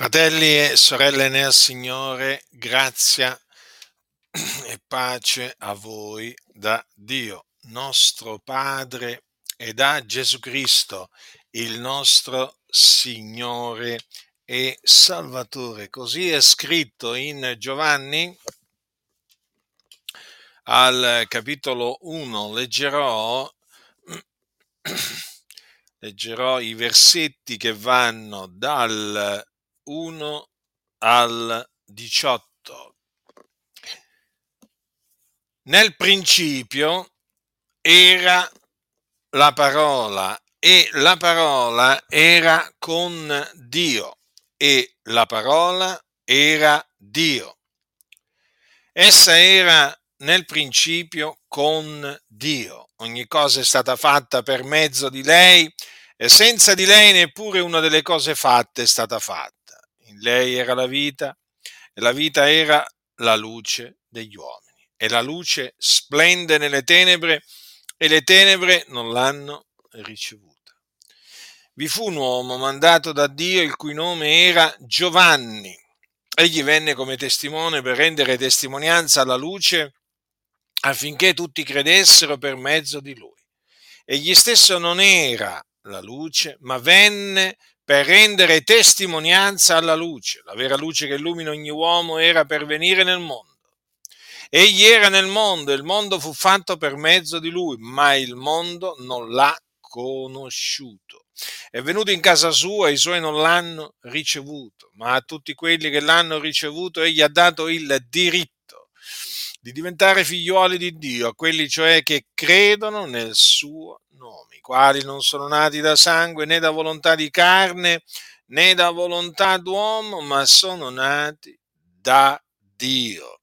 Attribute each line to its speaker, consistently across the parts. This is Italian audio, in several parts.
Speaker 1: Fratelli e sorelle nel Signore, grazia e pace a voi da Dio, nostro Padre, e da Gesù Cristo, il nostro Signore e Salvatore. Così è scritto in Giovanni al capitolo 1. Leggerò, leggerò i versetti che vanno dal 1 al 18. Nel principio era la parola e la parola era con Dio e la parola era Dio. Essa era nel principio con Dio. Ogni cosa è stata fatta per mezzo di lei e senza di lei neppure una delle cose fatte è stata fatta in lei era la vita e la vita era la luce degli uomini. E la luce splende nelle tenebre e le tenebre non l'hanno ricevuta. Vi fu un uomo mandato da Dio il cui nome era Giovanni. Egli venne come testimone per rendere testimonianza alla luce affinché tutti credessero per mezzo di lui. Egli stesso non era la luce, ma venne per rendere testimonianza alla luce. La vera luce che illumina ogni uomo era per venire nel mondo. Egli era nel mondo, il mondo fu fatto per mezzo di lui, ma il mondo non l'ha conosciuto. È venuto in casa sua, i suoi non l'hanno ricevuto, ma a tutti quelli che l'hanno ricevuto egli ha dato il diritto di diventare figliuoli di Dio, a quelli cioè che credono nel suo nome, i quali non sono nati da sangue né da volontà di carne né da volontà d'uomo, ma sono nati da Dio.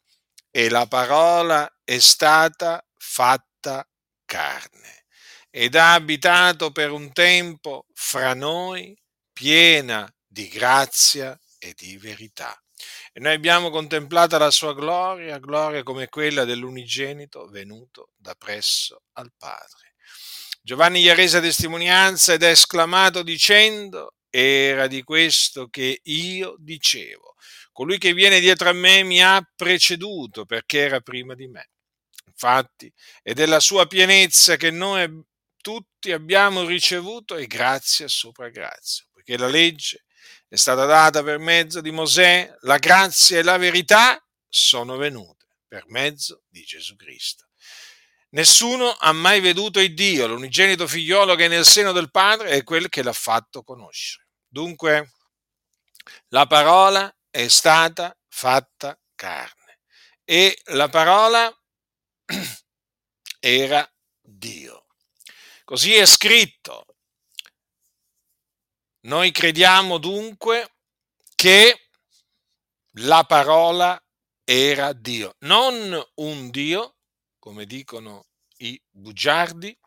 Speaker 1: E la parola è stata fatta carne ed ha abitato per un tempo fra noi piena di grazia e di verità. E noi abbiamo contemplato la sua gloria, gloria come quella dell'unigenito venuto da presso al Padre Giovanni gli ha resa testimonianza ed ha esclamato dicendo, era di questo che io dicevo, colui che viene dietro a me mi ha preceduto perché era prima di me. Infatti è della sua pienezza che noi tutti abbiamo ricevuto e grazia sopra grazia, poiché la legge è stata data per mezzo di Mosè, la grazia e la verità sono venute per mezzo di Gesù Cristo. Nessuno ha mai veduto il Dio, l'unigenito figliolo che è nel seno del Padre è quel che l'ha fatto conoscere. Dunque, la parola è stata fatta carne e la parola era Dio. Così è scritto. Noi crediamo dunque che la parola era Dio, non un Dio, come dicono i bugiardi,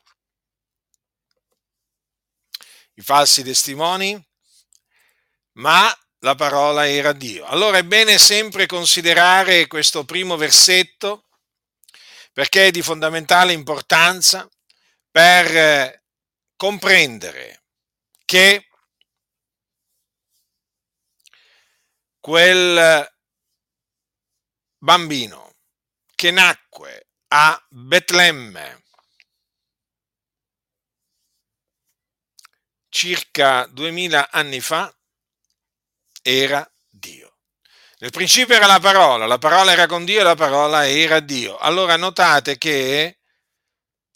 Speaker 1: i falsi testimoni, ma la parola era Dio. Allora è bene sempre considerare questo primo versetto perché è di fondamentale importanza per eh, comprendere che quel bambino che nacque a Betlemme circa duemila anni fa era Dio. Nel principio era la parola, la parola era con Dio e la parola era Dio. Allora notate che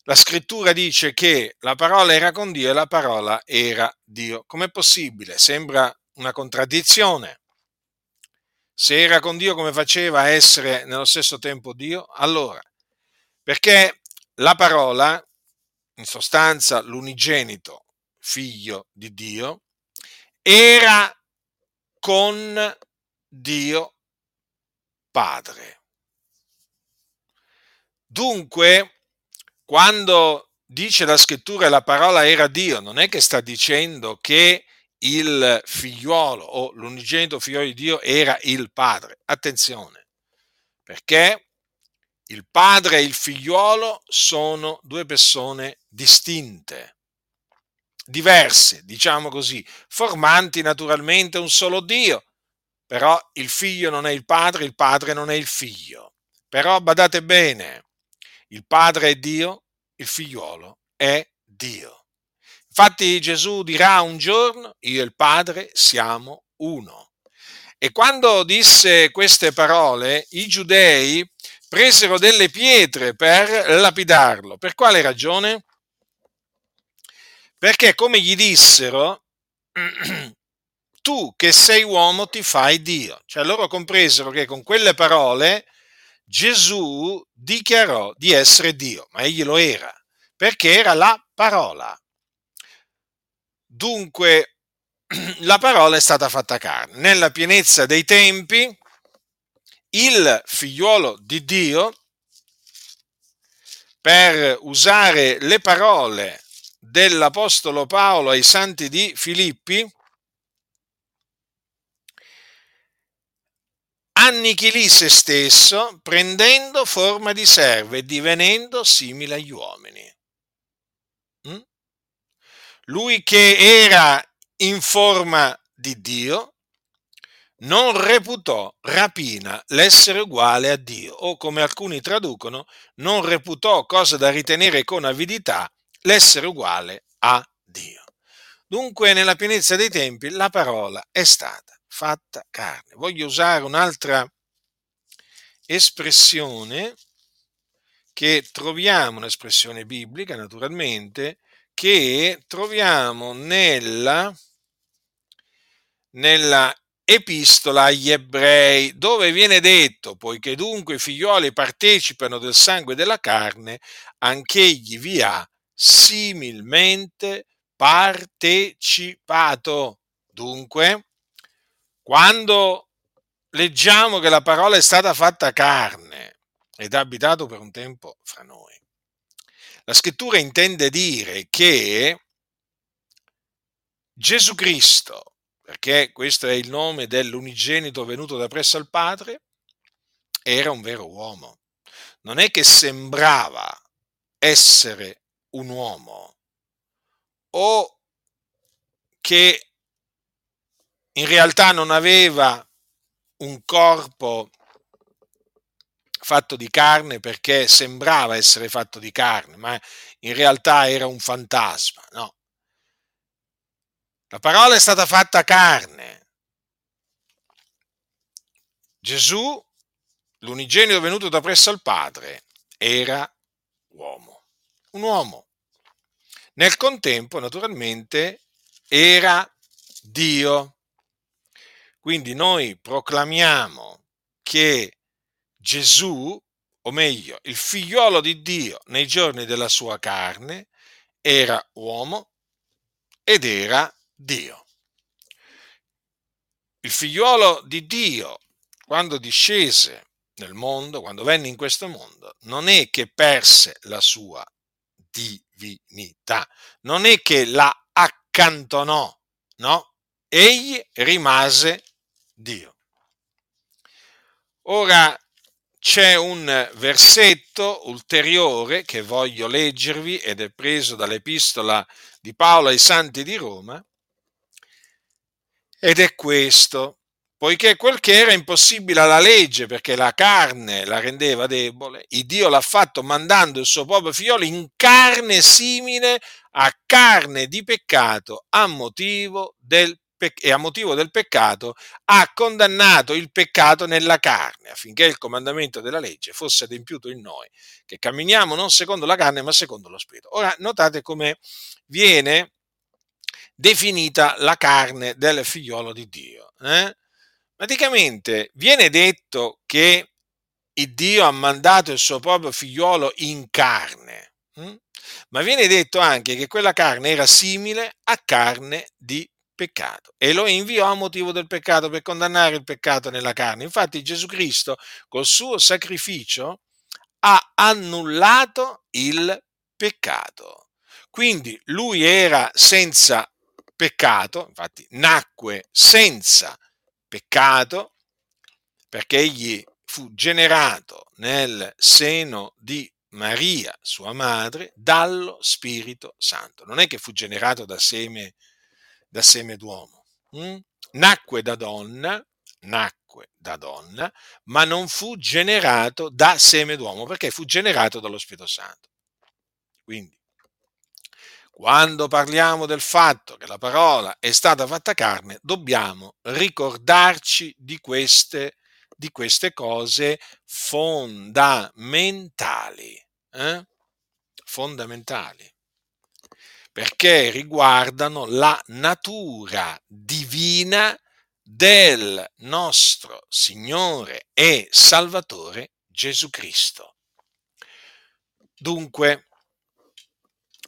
Speaker 1: la scrittura dice che la parola era con Dio e la parola era Dio. Com'è possibile? Sembra una contraddizione. Se era con Dio come faceva a essere nello stesso tempo Dio? Allora, perché la parola, in sostanza l'unigenito figlio di Dio, era con Dio Padre. Dunque, quando dice la scrittura la parola era Dio, non è che sta dicendo che il figliuolo o l'unigenito figlio di Dio era il padre. Attenzione, perché il padre e il figliuolo sono due persone distinte, diverse, diciamo così, formanti naturalmente un solo Dio, però il figlio non è il padre, il padre non è il figlio. Però badate bene, il padre è Dio, il figliuolo è Dio. Infatti Gesù dirà un giorno, io e il padre siamo uno. E quando disse queste parole, i giudei presero delle pietre per lapidarlo. Per quale ragione? Perché come gli dissero, tu che sei uomo ti fai Dio. Cioè loro compresero che con quelle parole Gesù dichiarò di essere Dio, ma egli lo era, perché era la parola. Dunque, la parola è stata fatta carne. Nella pienezza dei tempi, il figliuolo di Dio, per usare le parole dell'Apostolo Paolo ai santi di Filippi, annichilì se stesso prendendo forma di servo e divenendo simile agli uomini. Lui che era in forma di Dio non reputò rapina l'essere uguale a Dio, o come alcuni traducono, non reputò cosa da ritenere con avidità l'essere uguale a Dio. Dunque, nella pienezza dei tempi, la parola è stata fatta carne. Voglio usare un'altra espressione che troviamo, un'espressione biblica naturalmente, che troviamo nella, nella epistola agli ebrei, dove viene detto, poiché dunque i figlioli partecipano del sangue della carne, anch'egli vi ha similmente partecipato. Dunque, quando leggiamo che la parola è stata fatta carne ed abitato per un tempo fra noi, la scrittura intende dire che Gesù Cristo, perché questo è il nome dell'unigenito venuto da presso al Padre, era un vero uomo. Non è che sembrava essere un uomo o che in realtà non aveva un corpo fatto di carne perché sembrava essere fatto di carne, ma in realtà era un fantasma, no. La parola è stata fatta carne. Gesù, l'unigenito venuto da presso al Padre, era uomo, un uomo. Nel contempo, naturalmente, era Dio. Quindi noi proclamiamo che Gesù, o meglio, il figliolo di Dio nei giorni della sua carne, era uomo ed era Dio. Il figliolo di Dio, quando discese nel mondo, quando venne in questo mondo, non è che perse la sua divinità, non è che la accantonò, no? Egli rimase Dio. Ora c'è un versetto ulteriore che voglio leggervi ed è preso dall'epistola di Paolo ai Santi di Roma ed è questo. Poiché quel che era impossibile alla legge, perché la carne la rendeva debole, il Dio l'ha fatto mandando il suo proprio figliolo in carne simile a carne di peccato a motivo del e a motivo del peccato ha condannato il peccato nella carne, affinché il comandamento della legge fosse adempiuto in noi, che camminiamo non secondo la carne, ma secondo lo spirito. Ora notate come viene definita la carne del figliolo di Dio. Eh? Praticamente viene detto che Dio ha mandato il suo proprio figliolo in carne, hm? ma viene detto anche che quella carne era simile a carne di peccato e lo inviò a motivo del peccato per condannare il peccato nella carne. Infatti Gesù Cristo col suo sacrificio ha annullato il peccato. Quindi lui era senza peccato, infatti nacque senza peccato perché egli fu generato nel seno di Maria, sua madre, dallo Spirito Santo. Non è che fu generato da seme, da seme d'uomo. Hm? Nacque da donna, nacque da donna, ma non fu generato da seme d'uomo, perché fu generato dallo Spirito Santo. Quindi, quando parliamo del fatto che la parola è stata fatta carne, dobbiamo ricordarci di queste, di queste cose fondamentali. Eh? Fondamentali perché riguardano la natura divina del nostro Signore e Salvatore Gesù Cristo. Dunque,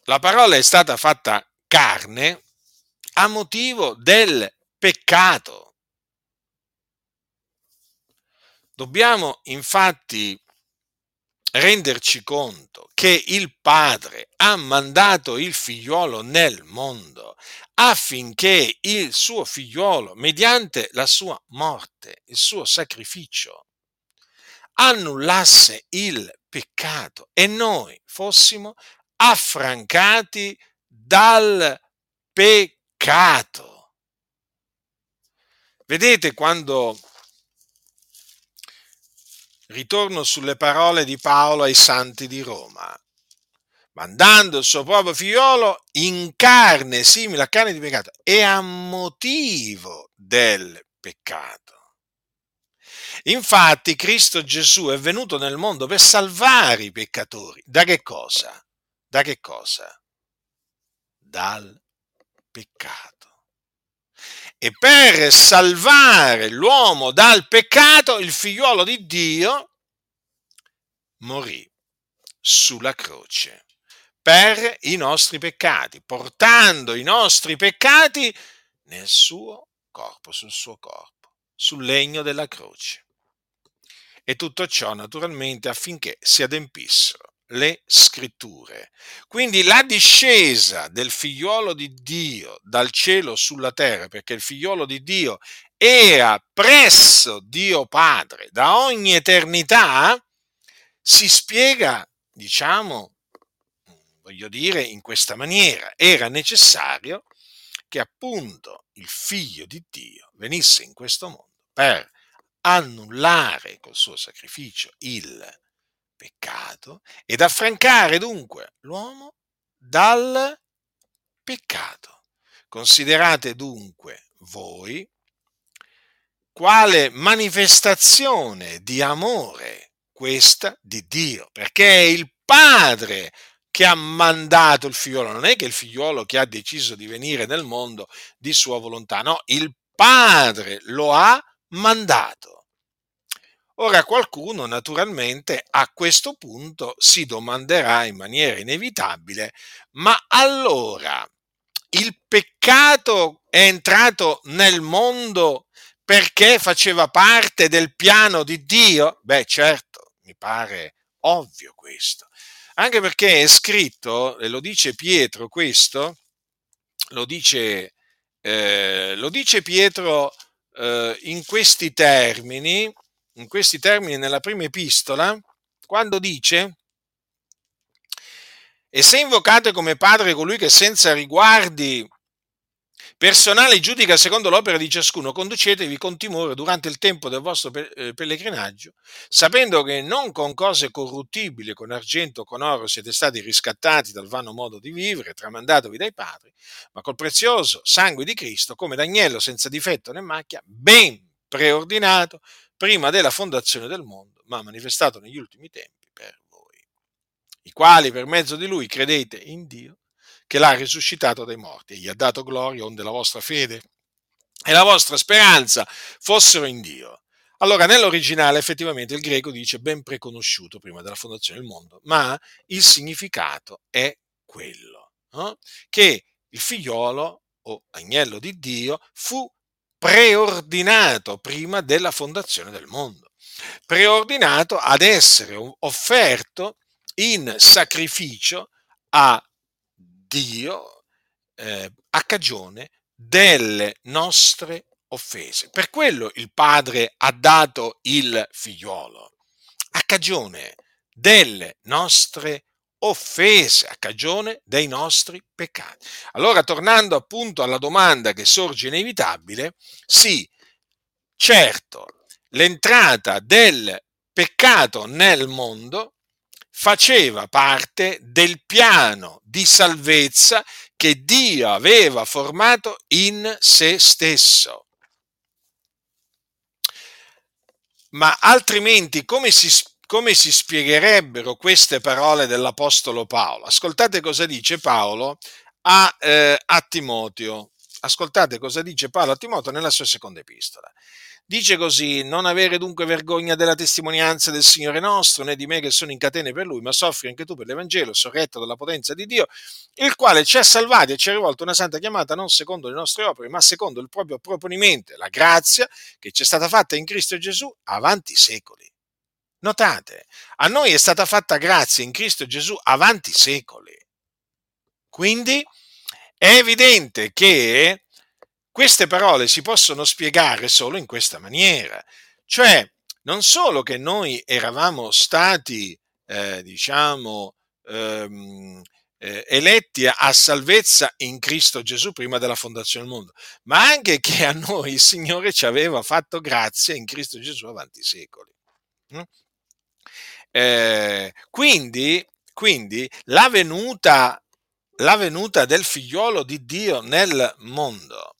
Speaker 1: la parola è stata fatta carne a motivo del peccato. Dobbiamo infatti renderci conto che il Padre ha mandato il figliuolo nel mondo affinché il suo figliuolo, mediante la sua morte, il suo sacrificio, annullasse il peccato e noi fossimo affrancati dal peccato. Vedete quando ritorno sulle parole di Paolo ai santi di Roma, mandando il suo proprio figliolo in carne simile a carne di peccato e a motivo del peccato. Infatti Cristo Gesù è venuto nel mondo per salvare i peccatori. Da che cosa? Da che cosa? Dal peccato. E per salvare l'uomo dal peccato, il figliuolo di Dio morì sulla croce per i nostri peccati, portando i nostri peccati nel suo corpo, sul suo corpo, sul legno della croce. E tutto ciò naturalmente affinché si adempissero le scritture. Quindi la discesa del figliuolo di Dio dal cielo sulla terra, perché il figliuolo di Dio era presso Dio Padre da ogni eternità, si spiega, diciamo, voglio dire, in questa maniera. Era necessario che appunto il figlio di Dio venisse in questo mondo per annullare col suo sacrificio il peccato ed affrancare dunque l'uomo dal peccato. Considerate dunque voi quale manifestazione di amore questa di Dio, perché è il Padre che ha mandato il figliolo, non è che il figliolo che ha deciso di venire nel mondo di sua volontà, no, il Padre lo ha mandato. Ora qualcuno naturalmente a questo punto si domanderà in maniera inevitabile, ma allora il peccato è entrato nel mondo perché faceva parte del piano di Dio? Beh certo, mi pare ovvio questo. Anche perché è scritto, e lo dice Pietro questo, lo dice, eh, lo dice Pietro eh, in questi termini, in questi termini nella prima epistola, quando dice, e se invocate come padre colui che senza riguardi personali giudica secondo l'opera di ciascuno, conducetevi con timore durante il tempo del vostro eh, pellegrinaggio, sapendo che non con cose corruttibili, con argento con oro siete stati riscattati dal vano modo di vivere, tramandatovi dai padri, ma col prezioso sangue di Cristo, come d'agnello senza difetto né macchia, ben preordinato prima della fondazione del mondo, ma manifestato negli ultimi tempi per voi, i quali per mezzo di lui credete in Dio, che l'ha risuscitato dai morti e gli ha dato gloria onde la vostra fede e la vostra speranza fossero in Dio. Allora, nell'originale effettivamente il greco dice ben preconosciuto prima della fondazione del mondo, ma il significato è quello, no? che il figliolo o agnello di Dio fu preordinato prima della fondazione del mondo, preordinato ad essere offerto in sacrificio a Dio eh, a cagione delle nostre offese. Per quello il Padre ha dato il figliolo, a cagione delle nostre offese offese a cagione dei nostri peccati. Allora, tornando appunto alla domanda che sorge inevitabile, sì, certo, l'entrata del peccato nel mondo faceva parte del piano di salvezza che Dio aveva formato in se stesso. Ma altrimenti come si, come si spiegherebbero queste parole dell'Apostolo Paolo? Ascoltate cosa dice Paolo a, eh, a Timoteo. Ascoltate cosa dice Paolo a Timoteo nella sua seconda epistola. Dice così, non avere dunque vergogna della testimonianza del Signore nostro, né di me che sono in catene per Lui, ma soffri anche tu per l'Evangelo, sorretto dalla potenza di Dio, il quale ci ha salvati e ci ha rivolto una santa chiamata non secondo le nostre opere, ma secondo il proprio proponimento, la grazia che ci è stata fatta in Cristo Gesù avanti secoli. Notate, a noi è stata fatta grazia in Cristo Gesù avanti secoli. Quindi è evidente che queste parole si possono spiegare solo in questa maniera, cioè non solo che noi eravamo stati, eh, diciamo, ehm, eh, eletti a salvezza in Cristo Gesù prima della fondazione del mondo, ma anche che a noi il Signore ci aveva fatto grazia in Cristo Gesù avanti i secoli. Mm? Eh, quindi, quindi la, venuta, la venuta del figliolo di Dio nel mondo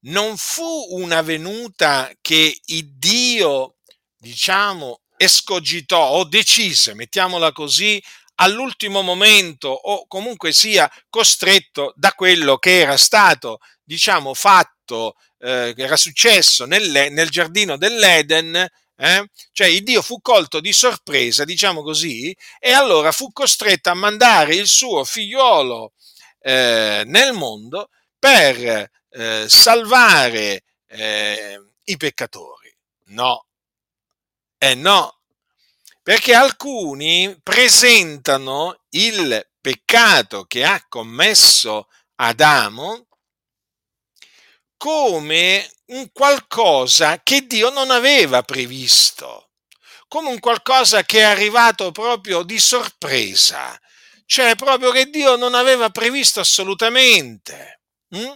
Speaker 1: non fu una venuta che Dio, diciamo, escogitò o decise, mettiamola così, all'ultimo momento o comunque sia costretto da quello che era stato, diciamo, fatto, eh, che era successo nel, nel giardino dell'Eden, eh? cioè il Dio fu colto di sorpresa, diciamo così, e allora fu costretto a mandare il suo figliolo eh, nel mondo per eh, salvare eh, i peccatori. No, eh no, perché alcuni presentano il peccato che ha commesso Adamo come un qualcosa che Dio non aveva previsto, come un qualcosa che è arrivato proprio di sorpresa, cioè proprio che Dio non aveva previsto assolutamente. Mm?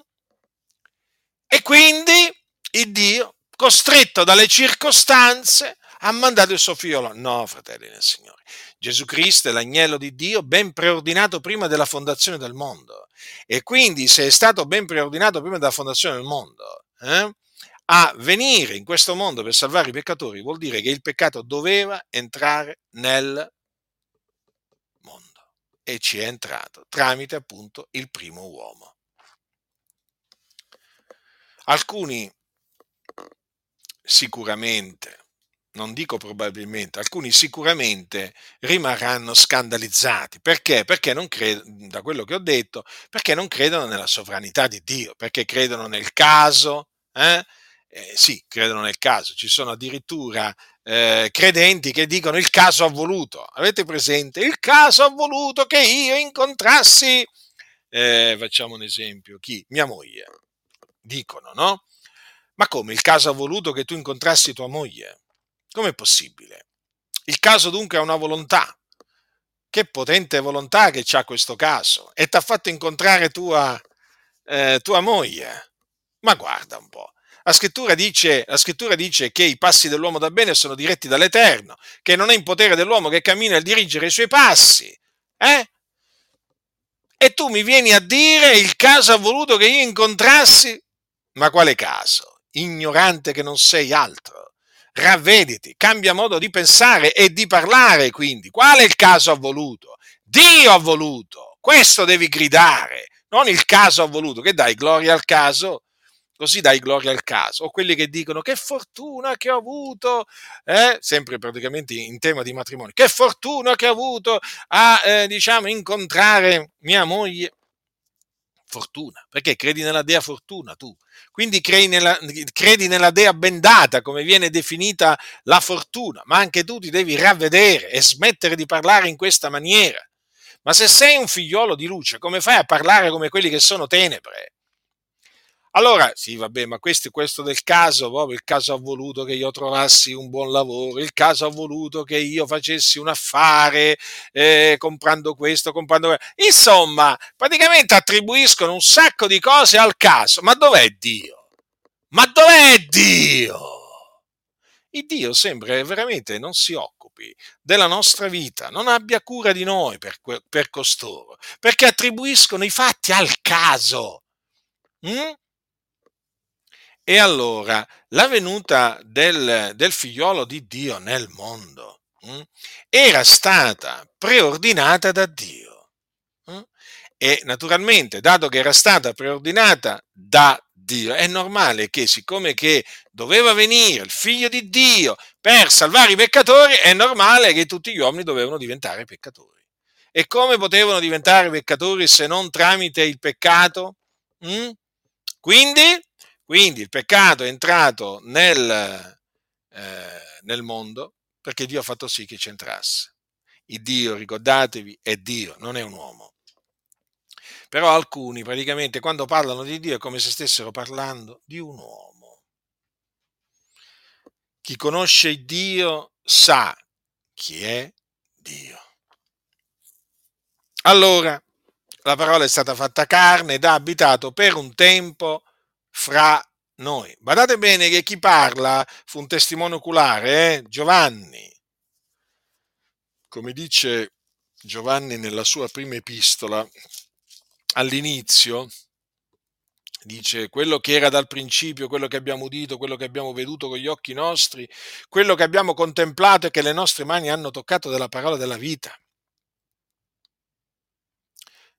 Speaker 1: E quindi il Dio, costretto dalle circostanze, ha mandato il suo figlio. No, fratelli del Signore. Gesù Cristo è l'agnello di Dio ben preordinato prima della fondazione del mondo. E quindi se è stato ben preordinato prima della fondazione del mondo, eh, a venire in questo mondo per salvare i peccatori vuol dire che il peccato doveva entrare nel mondo. E ci è entrato tramite appunto il primo uomo. Alcuni sicuramente, non dico probabilmente, alcuni sicuramente rimarranno scandalizzati. Perché? Perché non credono, da quello che ho detto, perché non credono nella sovranità di Dio, perché credono nel caso, eh? Eh, sì, credono nel caso. Ci sono addirittura eh, credenti che dicono il caso ha voluto. Avete presente? Il caso ha voluto che io incontrassi, eh, facciamo un esempio, chi? Mia moglie dicono, no? Ma come? Il caso ha voluto che tu incontrassi tua moglie? Com'è possibile? Il caso dunque ha una volontà. Che potente volontà che c'ha questo caso. E ti ha fatto incontrare tua, eh, tua moglie. Ma guarda un po'. La scrittura, dice, la scrittura dice che i passi dell'uomo da bene sono diretti dall'Eterno, che non è in potere dell'uomo che cammina a dirigere i suoi passi. Eh? E tu mi vieni a dire il caso ha voluto che io incontrassi ma quale caso? Ignorante che non sei altro. Ravvediti, cambia modo di pensare e di parlare quindi. Qual è il caso ha voluto? Dio ha voluto. Questo devi gridare, non il caso ha voluto. Che dai gloria al caso? Così dai gloria al caso. O quelli che dicono che fortuna che ho avuto, eh? sempre praticamente in tema di matrimonio, che fortuna che ho avuto a, eh, diciamo, incontrare mia moglie fortuna, perché credi nella dea fortuna tu, quindi credi nella, credi nella dea bendata, come viene definita la fortuna, ma anche tu ti devi ravvedere e smettere di parlare in questa maniera. Ma se sei un figliolo di luce, come fai a parlare come quelli che sono tenebre? Allora, sì, vabbè, ma questo, questo del caso, proprio il caso ha voluto che io trovassi un buon lavoro, il caso ha voluto che io facessi un affare eh, comprando questo, comprando quello. Insomma, praticamente attribuiscono un sacco di cose al caso. Ma dov'è Dio? Ma dov'è Dio? il Dio sembra veramente non si occupi della nostra vita, non abbia cura di noi per, per costoro, perché attribuiscono i fatti al caso. Mm? E allora la venuta del, del, figliolo di Dio nel mondo mm, era stata preordinata da Dio. Mm? E naturalmente, dato che era stata preordinata da Dio, è normale che siccome che doveva venire il figlio di Dio per salvare i peccatori, è normale che tutti gli uomini dovevano diventare peccatori. E come potevano diventare peccatori se non tramite il peccato? Mm? Quindi quindi il peccato è entrato nel, eh, nel mondo perché Dio ha fatto sì che ci entrasse. Il Dio, ricordatevi, è Dio, non è un uomo. Però alcuni praticamente quando parlano di Dio è come se stessero parlando di un uomo. Chi conosce Dio sa chi è Dio. Allora, la parola è stata fatta carne ed ha abitato per un tempo fra noi. Badate bene che chi parla fu un testimone oculare, eh? Giovanni. Come dice Giovanni nella sua prima epistola, all'inizio, dice quello che era dal principio, quello che abbiamo udito, quello che abbiamo veduto con gli occhi nostri, quello che abbiamo contemplato e che le nostre mani hanno toccato della parola della vita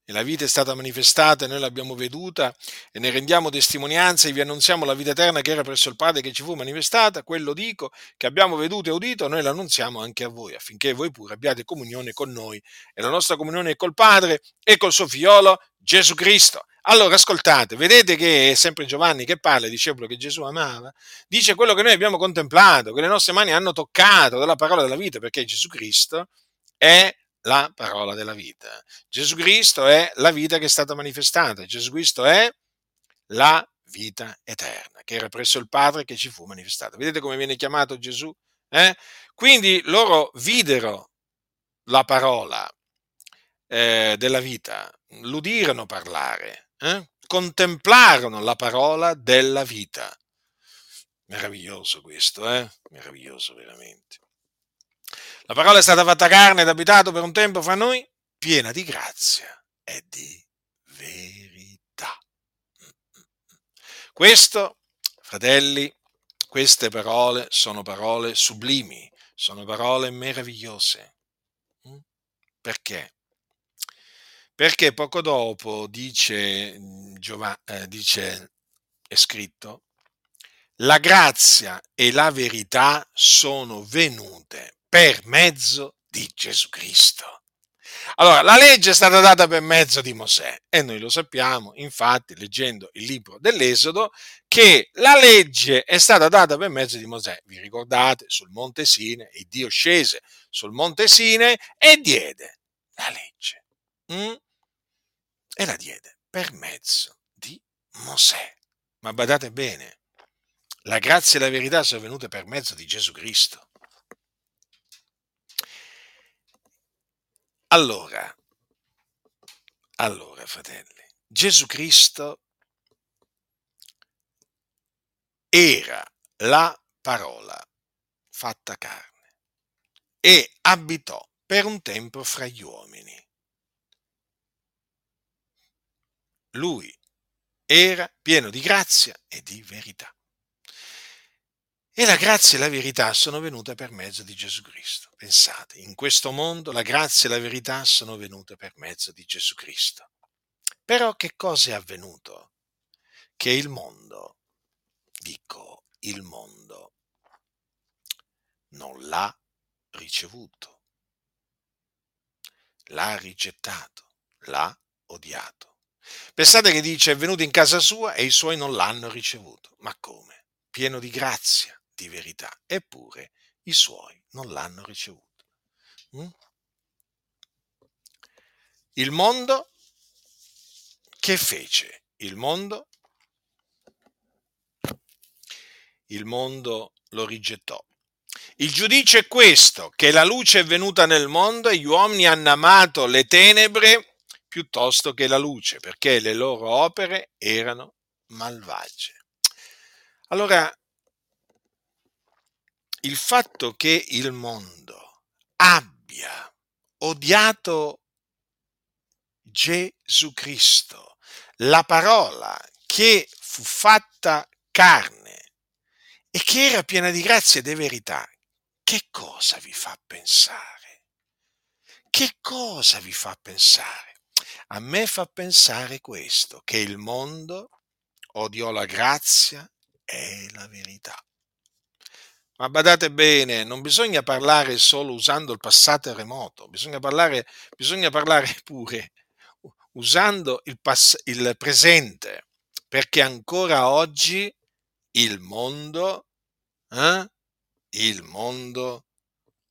Speaker 1: e la vita è stata manifestata e noi l'abbiamo veduta e ne rendiamo testimonianza e vi annunziamo la vita eterna che era presso il Padre che ci fu manifestata, quello dico che abbiamo veduto e udito, noi l'annunziamo anche a voi, affinché voi pure abbiate comunione con noi e la nostra comunione è col Padre e col suo figliolo Gesù Cristo. Allora ascoltate, vedete che è sempre Giovanni che parla, il discepolo che Gesù amava, dice quello che noi abbiamo contemplato, che le nostre mani hanno toccato della parola della vita, perché Gesù Cristo è la parola della vita. Gesù Cristo è la vita che è stata manifestata, Gesù Cristo è la vita eterna, che era presso il Padre che ci fu manifestata. Vedete come viene chiamato Gesù? Eh? Quindi loro videro la parola eh, della vita, l'udirono parlare, eh? contemplarono la parola della vita. Meraviglioso questo, eh? Meraviglioso veramente. La parola è stata fatta carne ed abitato per un tempo fra noi, piena di grazia e di verità. Questo, fratelli, queste parole sono parole sublimi, sono parole meravigliose. Mm? Perché? Perché poco dopo dice, Giovanni, eh, dice è scritto, la grazia e la verità sono venute per mezzo di Gesù Cristo. Allora, la legge è stata data per mezzo di Mosè e noi lo sappiamo, infatti, leggendo il libro dell'Esodo, che la legge è stata data per mezzo di Mosè. Vi ricordate, sul monte Sine, il Dio scese sul monte Sine e diede la legge. Mm? E la diede per mezzo di Mosè. Ma badate bene, la grazia e la verità sono venute per mezzo di Gesù Cristo. Allora, allora, fratelli, Gesù Cristo era la parola fatta carne e abitò per un tempo fra gli uomini. Lui era pieno di grazia e di verità. E la grazia e la verità sono venute per mezzo di Gesù Cristo. Pensate, in questo mondo la grazia e la verità sono venute per mezzo di Gesù Cristo. Però che cosa è avvenuto? Che il mondo, dico il mondo, non l'ha ricevuto, l'ha rigettato, l'ha odiato. Pensate che dice è venuto in casa sua e i suoi non l'hanno ricevuto. Ma come? Pieno di grazia di verità, eppure i suoi non l'hanno ricevuto. Mm? Il mondo che fece? Il mondo? Il mondo lo rigettò. Il giudizio è questo, che la luce è venuta nel mondo e gli uomini hanno amato le tenebre piuttosto che la luce, perché le loro opere erano malvagie. Allora, il fatto che il mondo abbia odiato Gesù Cristo, la parola che fu fatta carne e che era piena di grazia e di verità, che cosa vi fa pensare? Che cosa vi fa pensare? A me fa pensare questo, che il mondo odiò la grazia e la verità. Ma badate bene, non bisogna parlare solo usando il passato remoto, bisogna parlare, bisogna parlare pure usando il, pass- il presente, perché ancora oggi il mondo, eh, il mondo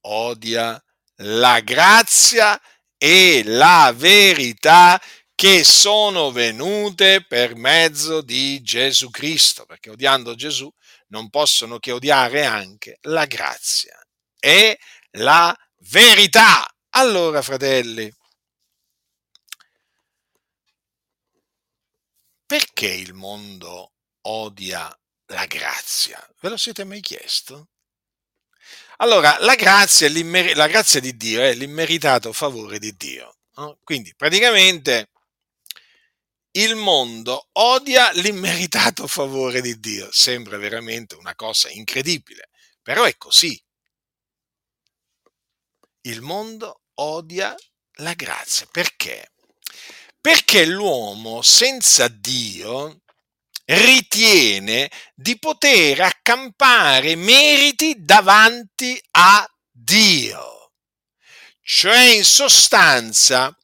Speaker 1: odia la grazia e la verità che sono venute per mezzo di Gesù Cristo, perché odiando Gesù non possono che odiare anche la grazia e la verità. Allora, fratelli, perché il mondo odia la grazia? Ve lo siete mai chiesto? Allora, la grazia, la grazia di Dio è l'immeritato favore di Dio. No? Quindi, praticamente, il mondo odia l'immeritato favore di Dio. Sembra veramente una cosa incredibile, però è così. Il mondo odia la grazia. Perché? Perché l'uomo senza Dio ritiene di poter accampare meriti davanti a Dio. Cioè, in sostanza,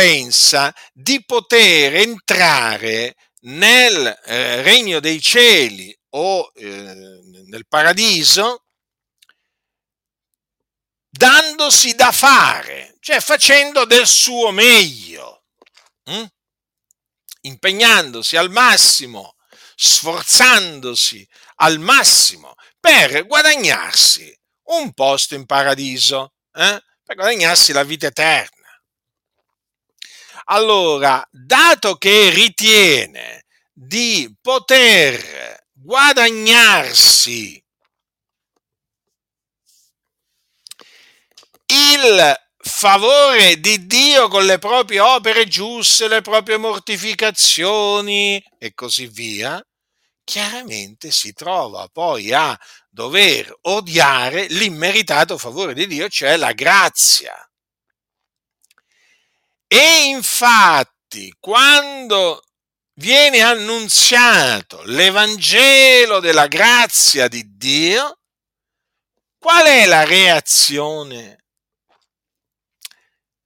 Speaker 1: pensa di poter entrare nel eh, regno dei cieli o eh, nel paradiso dandosi da fare, cioè facendo del suo meglio, hm? impegnandosi al massimo, sforzandosi al massimo per guadagnarsi un posto in paradiso, eh? per guadagnarsi la vita eterna. Allora, dato che ritiene di poter guadagnarsi il favore di Dio con le proprie opere giuste, le proprie mortificazioni e così via, chiaramente si trova poi a dover odiare l'immeritato favore di Dio, cioè la grazia. E infatti, quando viene annunziato l'Evangelo della grazia di Dio, qual è la reazione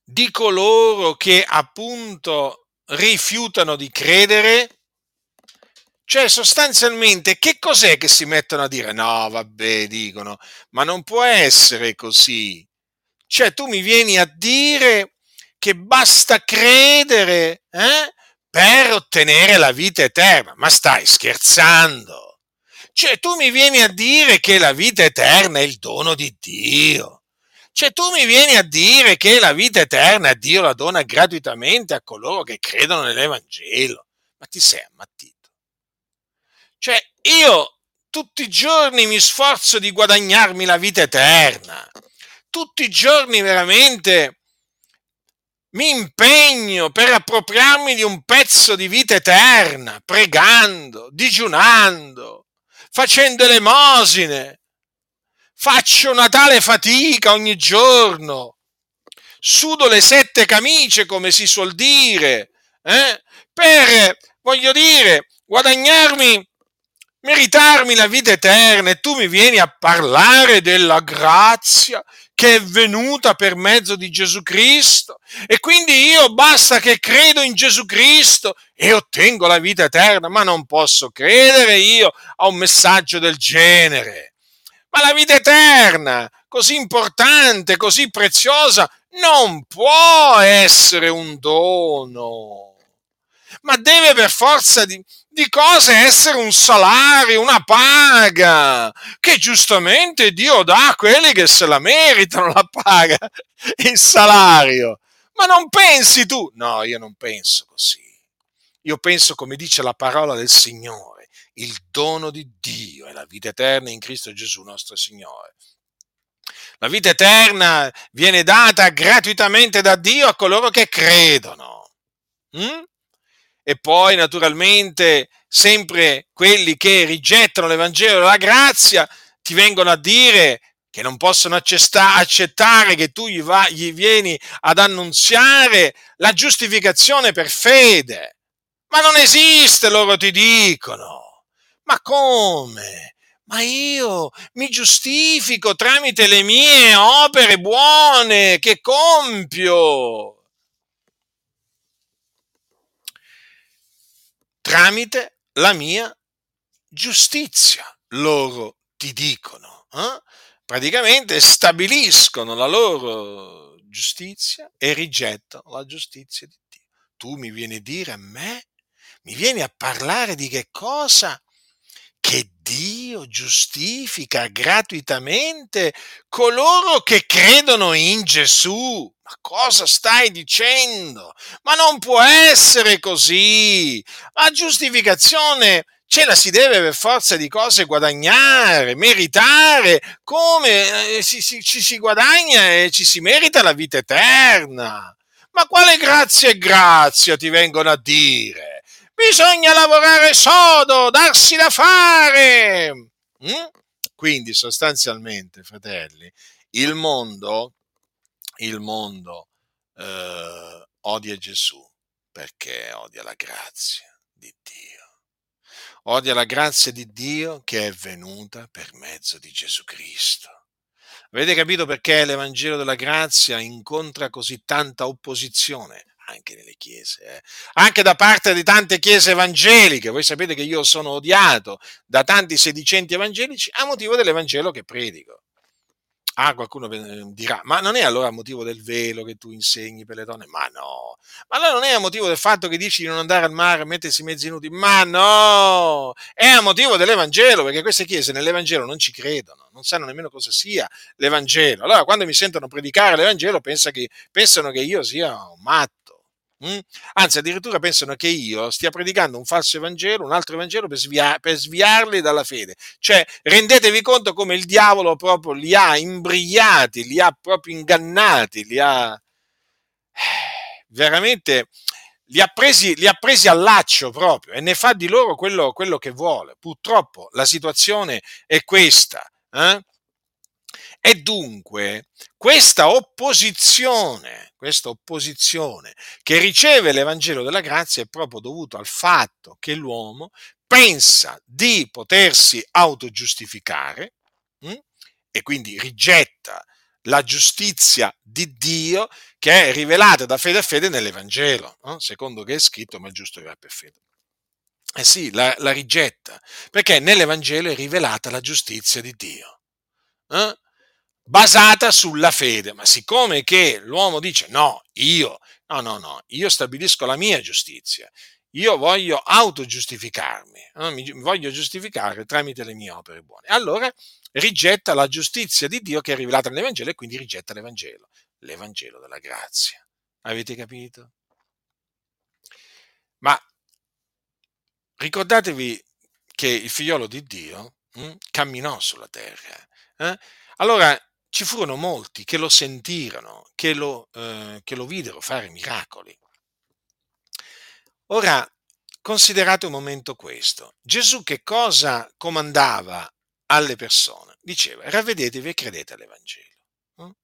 Speaker 1: di coloro che appunto rifiutano di credere? Cioè, sostanzialmente, che cos'è che si mettono a dire? No, vabbè, dicono, ma non può essere così. Cioè, tu mi vieni a dire che basta credere eh, per ottenere la vita eterna. Ma stai scherzando? Cioè tu mi vieni a dire che la vita eterna è il dono di Dio. Cioè tu mi vieni a dire che la vita eterna Dio la dona gratuitamente a coloro che credono nell'Evangelo. Ma ti sei ammattito? Cioè io tutti i giorni mi sforzo di guadagnarmi la vita eterna. Tutti i giorni veramente mi impegno per appropriarmi di un pezzo di vita eterna, pregando, digiunando, facendo elemosine. Faccio una tale fatica ogni giorno. Sudo le sette camicie, come si suol dire, eh? per, voglio dire, guadagnarmi meritarmi la vita eterna e tu mi vieni a parlare della grazia che è venuta per mezzo di Gesù Cristo. E quindi io basta che credo in Gesù Cristo e ottengo la vita eterna, ma non posso credere io a un messaggio del genere. Ma la vita eterna, così importante, così preziosa, non può essere un dono, ma deve per forza di, di cose essere un salario, una paga, che giustamente Dio dà a quelli che se la meritano la paga, il salario. Ma non pensi tu? No, io non penso così. Io penso come dice la parola del Signore, il dono di Dio è la vita eterna in Cristo Gesù nostro Signore. La vita eterna viene data gratuitamente da Dio a coloro che credono. Mm? E poi, naturalmente, sempre quelli che rigettano l'Evangelo della grazia ti vengono a dire che non possono accettare che tu gli, va, gli vieni ad annunziare la giustificazione per fede. Ma non esiste, loro ti dicono. Ma come? Ma io mi giustifico tramite le mie opere buone che compio. Tramite la mia giustizia, loro ti dicono. Eh? Praticamente stabiliscono la loro giustizia e rigettano la giustizia di Dio. Tu mi vieni a dire a me? Mi vieni a parlare di che cosa? Che Dio giustifica gratuitamente coloro che credono in Gesù. Ma cosa stai dicendo? Ma non può essere così. La giustificazione ce la si deve per forza di cose guadagnare, meritare, come eh, ci si, si, si guadagna e ci si merita la vita eterna. Ma quale grazia e grazia ti vengono a dire? Bisogna lavorare sodo, darsi da fare. Mm? Quindi sostanzialmente, fratelli, il mondo, il mondo eh, odia Gesù perché odia la grazia di Dio odia la grazia di Dio che è venuta per mezzo di Gesù Cristo. Avete capito perché l'Evangelo della grazia incontra così tanta opposizione? Anche nelle chiese, eh? anche da parte di tante chiese evangeliche. Voi sapete che io sono odiato da tanti sedicenti evangelici a motivo dell'Evangelo che predico. Ah, qualcuno dirà, ma non è allora a motivo del velo che tu insegni per le donne? Ma no. Ma allora non è a motivo del fatto che dici di non andare al mare e mettersi mezzi nudi? Ma no. È a motivo dell'Evangelo, perché queste chiese nell'Evangelo non ci credono, non sanno nemmeno cosa sia l'Evangelo. Allora quando mi sentono predicare l'Evangelo pensano che io sia un matto. Mm? Anzi, addirittura pensano che io stia predicando un falso Evangelo, un altro Evangelo per, svia- per, sviarli dalla fede. Cioè, rendetevi conto come il diavolo proprio li ha imbrigliati, li ha proprio ingannati, li ha veramente li ha presi, li ha presi al laccio proprio e ne fa di loro quello, quello che vuole. Purtroppo la situazione è questa. Eh? E dunque questa opposizione, questa opposizione che riceve l'Evangelo della grazia è proprio dovuto al fatto che l'uomo pensa di potersi autogiustificare mh? Hm, e quindi rigetta la giustizia di Dio che è rivelata da fede a fede nell'Evangelo, no? secondo che è scritto, ma è giusto va per fede. Eh sì, la, la, rigetta, perché nell'Evangelo è rivelata la giustizia di Dio. Eh? Basata sulla fede. Ma siccome che l'uomo dice no, io, no, no, no, io stabilisco la mia giustizia, io voglio autogiustificarmi, no? mi voglio giustificare tramite le mie opere buone. Allora rigetta la giustizia di Dio che è rivelata nell'Evangelo e quindi rigetta l'Evangelo, l'Evangelo della grazia. Avete capito? Ma ricordatevi che il figliolo di Dio hm, camminò sulla terra. Eh? Allora, ci furono molti che lo sentirono, che lo, eh, che lo videro fare miracoli. Ora, considerate un momento questo. Gesù che cosa comandava alle persone? Diceva, ravvedetevi e credete all'Evangelo.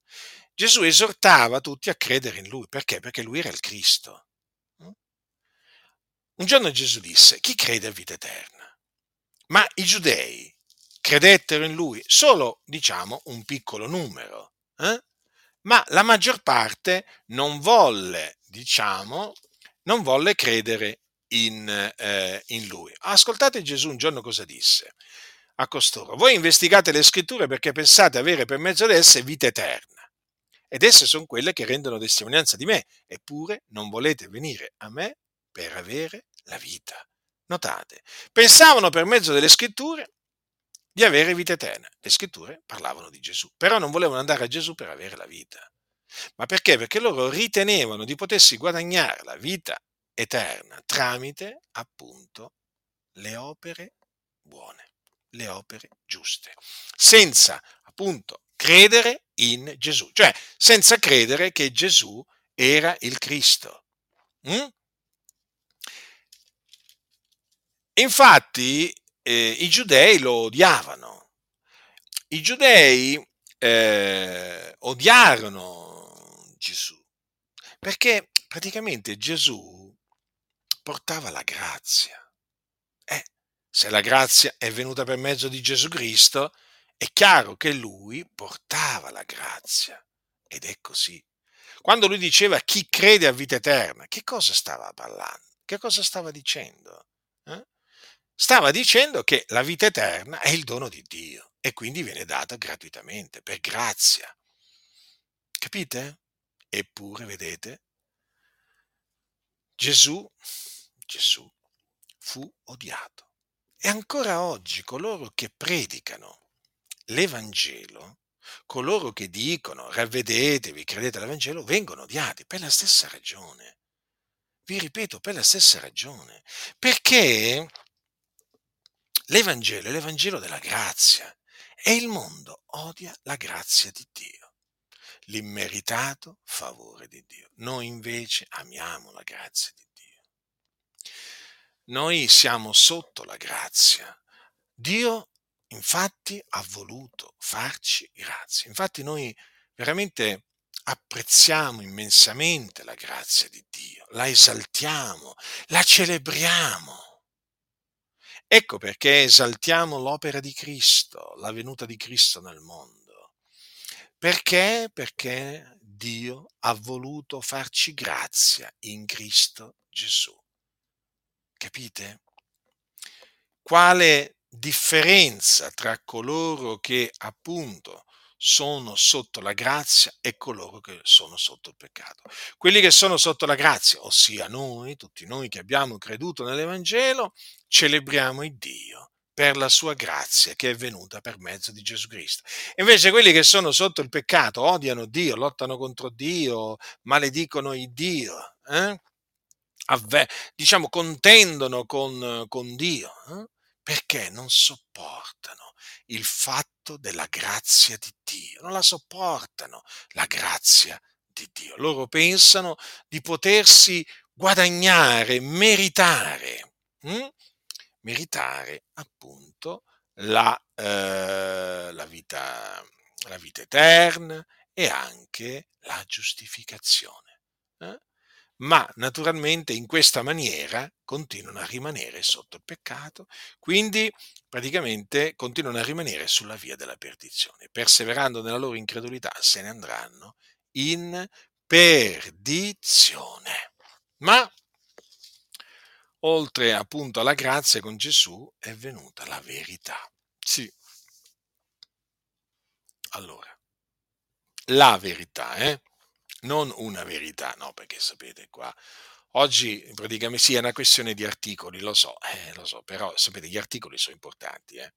Speaker 1: Gesù esortava tutti a credere in Lui. Perché? Perché Lui era il Cristo. Un giorno Gesù disse, chi crede a vita eterna? Ma i giudei credettero in lui solo, diciamo, un piccolo numero, eh? ma la maggior parte non volle, diciamo, non volle credere in, eh, in lui. Ascoltate Gesù un giorno cosa disse a costoro. Voi investigate le scritture perché pensate avere per mezzo di esse vita eterna. Ed esse sono quelle che rendono testimonianza di me, eppure non volete venire a me per avere la vita. Notate, pensavano per mezzo delle scritture di avere vita eterna. Le scritture parlavano di Gesù, però non volevano andare a Gesù per avere la vita. Ma perché? Perché loro ritenevano di potersi guadagnare la vita eterna tramite appunto le opere buone, le opere giuste, senza appunto credere in Gesù, cioè senza credere che Gesù era il Cristo. Mm? Infatti eh, i giudei lo odiavano. I giudei eh, odiarono Gesù perché praticamente Gesù portava la grazia. Eh, se la grazia è venuta per mezzo di Gesù Cristo, è chiaro che lui portava la grazia. Ed è così. Quando lui diceva chi crede a vita eterna, che cosa stava parlando? Che cosa stava dicendo? Stava dicendo che la vita eterna è il dono di Dio e quindi viene data gratuitamente, per grazia. Capite? Eppure, vedete, Gesù, Gesù fu odiato. E ancora oggi coloro che predicano l'Evangelo, coloro che dicono ravvedetevi, credete all'Evangelo, vengono odiati per la stessa ragione. Vi ripeto, per la stessa ragione. Perché L'Evangelo è l'Evangelo della grazia e il mondo odia la grazia di Dio, l'immeritato favore di Dio. Noi invece amiamo la grazia di Dio. Noi siamo sotto la grazia. Dio infatti ha voluto farci grazia. Infatti noi veramente apprezziamo immensamente la grazia di Dio, la esaltiamo, la celebriamo Ecco perché esaltiamo l'opera di Cristo, la venuta di Cristo nel mondo. Perché? Perché Dio ha voluto farci grazia in Cristo Gesù. Capite? Quale differenza tra coloro che appunto sono sotto la grazia e coloro che sono sotto il peccato. Quelli che sono sotto la grazia, ossia noi, tutti noi che abbiamo creduto nell'Evangelo, celebriamo il Dio per la sua grazia che è venuta per mezzo di Gesù Cristo. Invece quelli che sono sotto il peccato odiano Dio, lottano contro Dio, maledicono il Dio, eh? Avve- diciamo contendono con, con Dio, eh? Perché non sopportano il fatto della grazia di Dio, non la sopportano la grazia di Dio. Loro pensano di potersi guadagnare, meritare, hm? meritare appunto la, eh, la, vita, la vita eterna e anche la giustificazione. Eh? Ma naturalmente in questa maniera continuano a rimanere sotto il peccato, quindi praticamente continuano a rimanere sulla via della perdizione. Perseverando nella loro incredulità se ne andranno in perdizione. Ma oltre appunto alla grazia con Gesù è venuta la verità. Sì. Allora, la verità, eh? Non una verità, no, perché sapete qua, oggi praticamente sì, è una questione di articoli, lo so, eh, lo so, però sapete, gli articoli sono importanti, eh.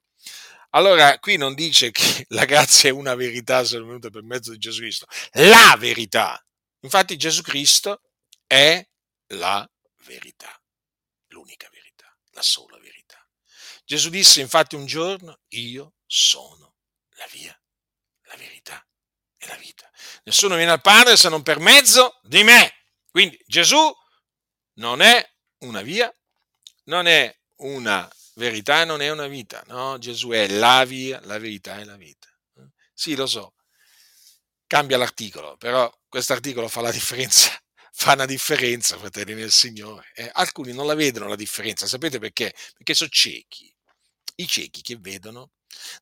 Speaker 1: Allora, qui non dice che la grazia è una verità sono venuta per mezzo di Gesù Cristo, la verità. Infatti Gesù Cristo è la verità, l'unica verità, la sola verità. Gesù disse infatti un giorno, io sono la via, la verità e la vita. Nessuno viene al Padre se non per mezzo di me. Quindi Gesù non è una via, non è una verità, non è una vita. No, Gesù è la via, la verità e la vita. Sì, lo so. Cambia l'articolo, però questo articolo fa la differenza fa una differenza, fratelli nel Signore. Eh, alcuni non la vedono la differenza, sapete perché? Perché sono ciechi. I ciechi che vedono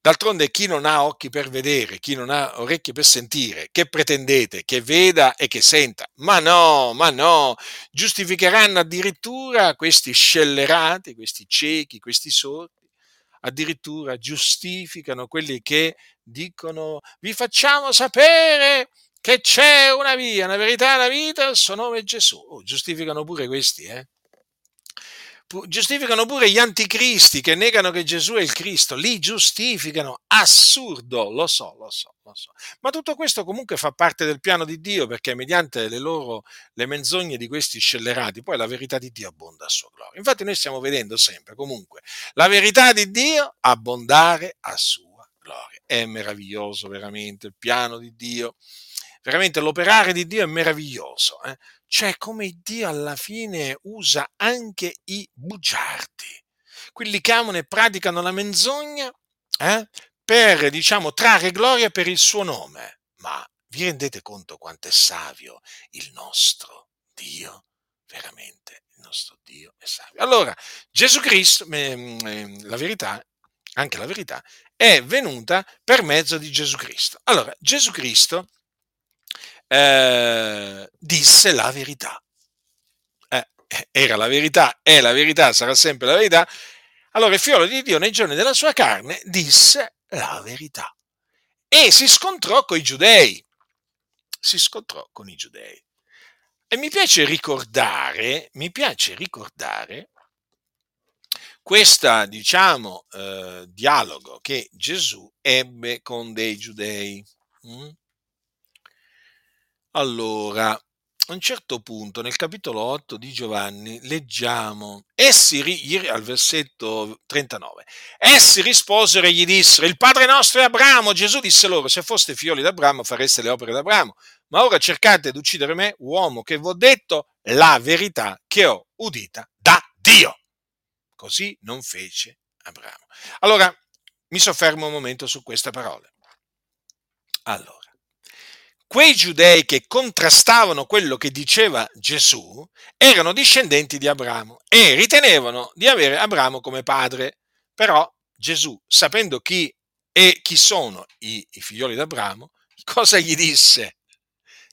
Speaker 1: D'altronde chi non ha occhi per vedere, chi non ha orecchie per sentire, che pretendete? Che veda e che senta? Ma no, ma no, giustificheranno addirittura questi scellerati, questi ciechi, questi sordi, addirittura giustificano quelli che dicono vi facciamo sapere che c'è una via, una verità, una vita, il suo nome è Gesù. Oh, giustificano pure questi, eh? Giustificano pure gli anticristi che negano che Gesù è il Cristo, li giustificano, assurdo, lo so, lo so, lo so. Ma tutto questo comunque fa parte del piano di Dio perché mediante le loro, le menzogne di questi scellerati, poi la verità di Dio abbonda a sua gloria. Infatti noi stiamo vedendo sempre comunque la verità di Dio abbondare a sua gloria. È meraviglioso veramente il piano di Dio veramente l'operare di Dio è meraviglioso. Eh? Cioè, come Dio alla fine usa anche i bugiardi, quelli che amano e praticano la menzogna, eh? per, diciamo, trarre gloria per il suo nome. Ma vi rendete conto quanto è savio il nostro Dio? Veramente, il nostro Dio è savio. Allora, Gesù Cristo, eh, la verità, anche la verità, è venuta per mezzo di Gesù Cristo. Allora, Gesù Cristo eh, disse la verità. Eh, era la verità, è la verità, sarà sempre la verità. Allora il figlio di Dio nei giorni della sua carne disse la verità e si scontrò con i giudei. Si scontrò con i giudei. E mi piace ricordare, mi piace ricordare questo, diciamo, eh, dialogo che Gesù ebbe con dei giudei. Mm? Allora, a un certo punto, nel capitolo 8 di Giovanni, leggiamo, essi, al versetto 39, essi risposero e gli dissero, il Padre nostro è Abramo. Gesù disse loro, se foste figlioli d'Abramo fareste le opere d'Abramo, ma ora cercate di uccidere me, uomo che vi ho detto la verità che ho udita da Dio. Così non fece Abramo. Allora, mi soffermo un momento su queste parole. Allora, quei giudei che contrastavano quello che diceva Gesù erano discendenti di Abramo e ritenevano di avere Abramo come padre. Però Gesù, sapendo chi e chi sono i, i figlioli d'Abramo, cosa gli disse?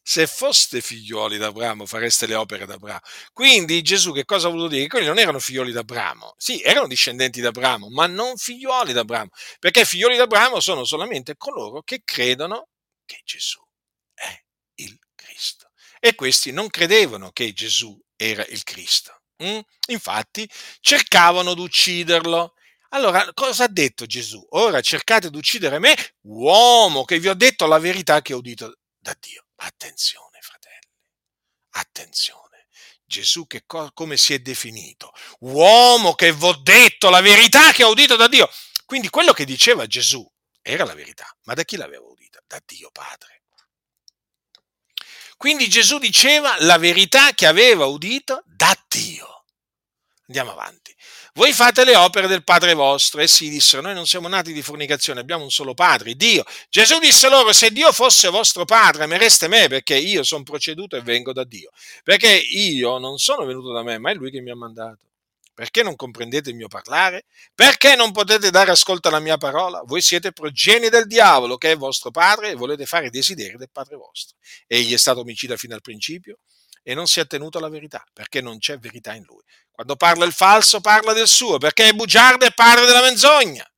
Speaker 1: Se foste figlioli d'Abramo fareste le opere d'Abramo. Quindi Gesù che cosa ha voluto dire? Che quelli non erano figlioli d'Abramo. Sì, erano discendenti d'Abramo, ma non figlioli d'Abramo. Perché figlioli d'Abramo sono solamente coloro che credono che Gesù. E questi non credevano che Gesù era il Cristo. Mm? Infatti cercavano di ucciderlo. Allora, cosa ha detto Gesù? Ora cercate di uccidere me, uomo che vi ho detto la verità che ho udito da Dio. Attenzione, fratelli, attenzione. Gesù che co- come si è definito? Uomo che vi ho detto la verità che ho udito da Dio. Quindi quello che diceva Gesù era la verità, ma da chi l'aveva udita? Da Dio Padre. Quindi Gesù diceva la verità che aveva udito da Dio. Andiamo avanti. Voi fate le opere del Padre vostro. E si dissero, noi non siamo nati di fornicazione, abbiamo un solo Padre, Dio. Gesù disse loro, se Dio fosse vostro Padre, amereste me, perché io sono proceduto e vengo da Dio. Perché io non sono venuto da me, ma è Lui che mi ha mandato. Perché non comprendete il mio parlare? Perché non potete dare ascolto alla mia parola? Voi siete progeni del diavolo, che è vostro padre, e volete fare i desideri del padre vostro. Egli è stato omicida fino al principio e non si è tenuto alla verità, perché non c'è verità in lui. Quando parla il falso, parla del suo, perché è bugiardo e padre della menzogna.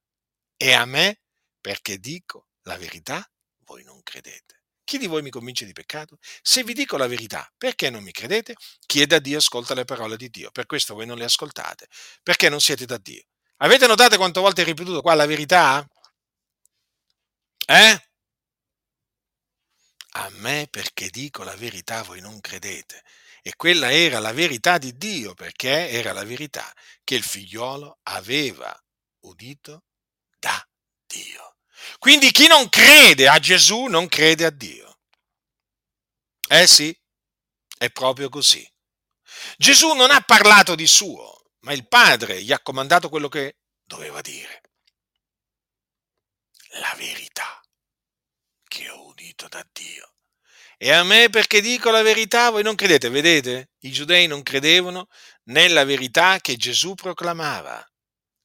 Speaker 1: E a me, perché dico la verità, voi non credete. Chi di voi mi convince di peccato? Se vi dico la verità, perché non mi credete? Chi è da Dio ascolta le parole di Dio, per questo voi non le ascoltate, perché non siete da Dio. Avete notato quante volte è ripetuto qua la verità? Eh? A me perché dico la verità voi non credete. E quella era la verità di Dio, perché era la verità che il figliolo aveva udito da Dio. Quindi chi non crede a Gesù non crede a Dio. Eh sì, è proprio così. Gesù non ha parlato di suo, ma il Padre gli ha comandato quello che doveva dire. La verità che ho udito da Dio. E a me perché dico la verità voi non credete, vedete? I giudei non credevano nella verità che Gesù proclamava.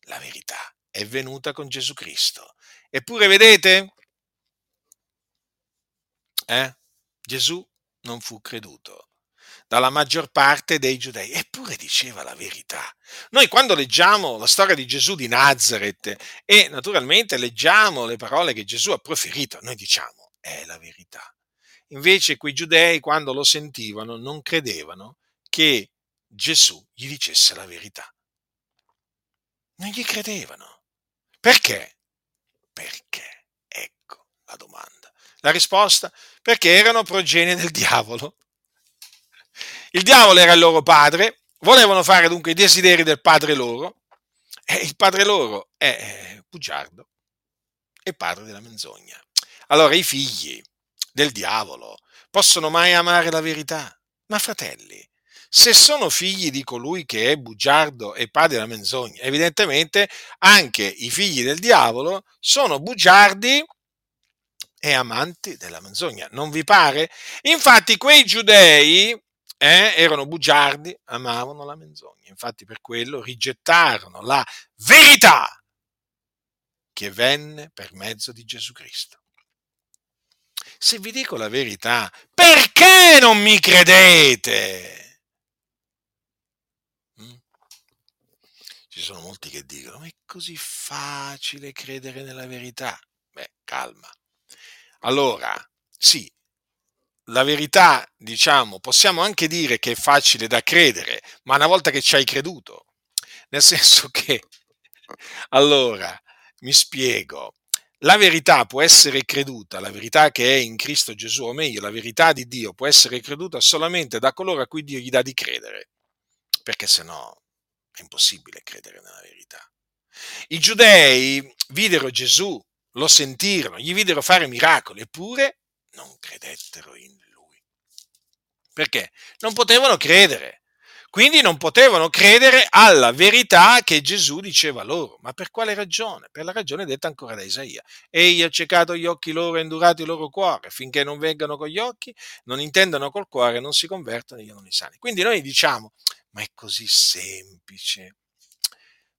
Speaker 1: La verità è venuta con Gesù Cristo Eppure vedete, eh, Gesù non fu creduto dalla maggior parte dei giudei, eppure diceva la verità. Noi quando leggiamo la storia di Gesù di Nazareth e naturalmente leggiamo le parole che Gesù ha proferito, noi diciamo è la verità. Invece quei giudei quando lo sentivano non credevano che Gesù gli dicesse la verità. Non gli credevano. Perché? Perché? Ecco la domanda. La risposta? Perché erano progenie del diavolo. Il diavolo era il loro padre, volevano fare dunque i desideri del padre loro, e il padre loro è bugiardo e padre della menzogna. Allora i figli del diavolo possono mai amare la verità? Ma fratelli, se sono figli di colui che è bugiardo e padre della menzogna, evidentemente anche i figli del diavolo sono bugiardi e amanti della menzogna. Non vi pare? Infatti quei giudei eh, erano bugiardi, amavano la menzogna. Infatti per quello rigettarono la verità che venne per mezzo di Gesù Cristo. Se vi dico la verità, perché non mi credete? Mm? Ci sono molti che dicono, ma è così facile credere nella verità. Beh, calma. Allora, sì, la verità, diciamo, possiamo anche dire che è facile da credere, ma una volta che ci hai creduto, nel senso che, allora, mi spiego, la verità può essere creduta, la verità che è in Cristo Gesù, o meglio, la verità di Dio può essere creduta solamente da coloro a cui Dio gli dà di credere, perché se no è impossibile credere nella verità. I giudei videro Gesù, lo sentirono, gli videro fare miracoli, eppure non credettero in lui. Perché? Non potevano credere. Quindi non potevano credere alla verità che Gesù diceva loro. Ma per quale ragione? Per la ragione detta ancora da Isaia. Egli ha ciecato gli occhi loro e indurato il loro cuore, finché non vengano con gli occhi, non intendano col cuore, non si convertono e io non li sani. Quindi noi diciamo, ma è così semplice.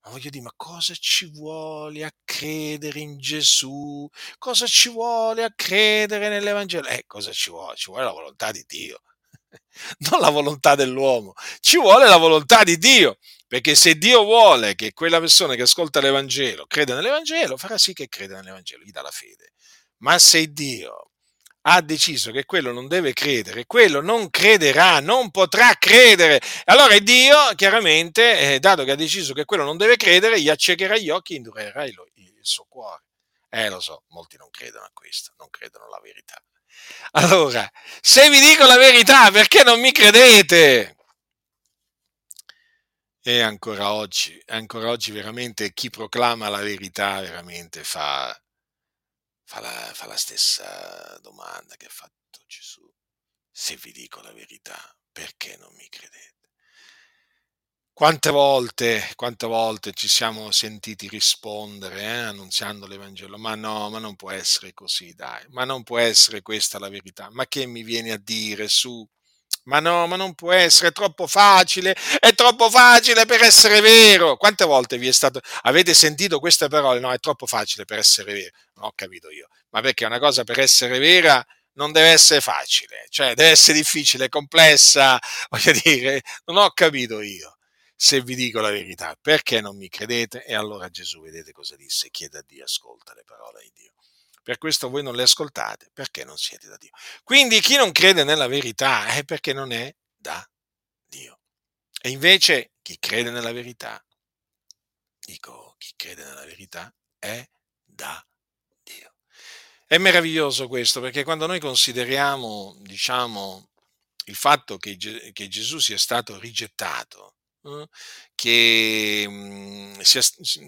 Speaker 1: Ma voglio dire, ma cosa ci vuole a credere in Gesù? Cosa ci vuole a credere nell'Evangelo? Eh, cosa ci vuole? Ci vuole la volontà di Dio non la volontà dell'uomo, ci vuole la volontà di Dio, perché se Dio vuole che quella persona che ascolta l'Evangelo creda nell'Evangelo, farà sì che creda nell'Evangelo, gli dà la fede. Ma se Dio ha deciso che quello non deve credere, quello non crederà, non potrà credere. Allora Dio, chiaramente, eh, dato che ha deciso che quello non deve credere, gli accecherà gli occhi e indurerà il, il suo cuore. Eh, lo so, molti non credono a questo, non credono alla verità. Allora, se vi dico la verità, perché non mi credete? E ancora oggi, ancora oggi veramente chi proclama la verità veramente fa, fa, la, fa la stessa domanda che ha fatto Gesù. Se vi dico la verità, perché non mi credete? Quante volte, quante volte ci siamo sentiti rispondere eh, annunziando l'Evangelo? Ma no, ma non può essere così, dai, ma non può essere questa la verità. Ma che mi vieni a dire su? Ma no, ma non può essere, è troppo facile, è troppo facile per essere vero. Quante volte vi è stato, avete sentito queste parole? No, è troppo facile per essere vero. Non ho capito io. Ma perché una cosa per essere vera non deve essere facile, cioè deve essere difficile, complessa, voglio dire, non ho capito io se vi dico la verità, perché non mi credete? E allora Gesù, vedete cosa disse? Chiede a Dio, ascolta le parole di Dio. Per questo voi non le ascoltate, perché non siete da Dio. Quindi chi non crede nella verità è perché non è da Dio. E invece chi crede nella verità, dico, chi crede nella verità è da Dio. È meraviglioso questo perché quando noi consideriamo, diciamo, il fatto che, che Gesù sia stato rigettato che mh, sia,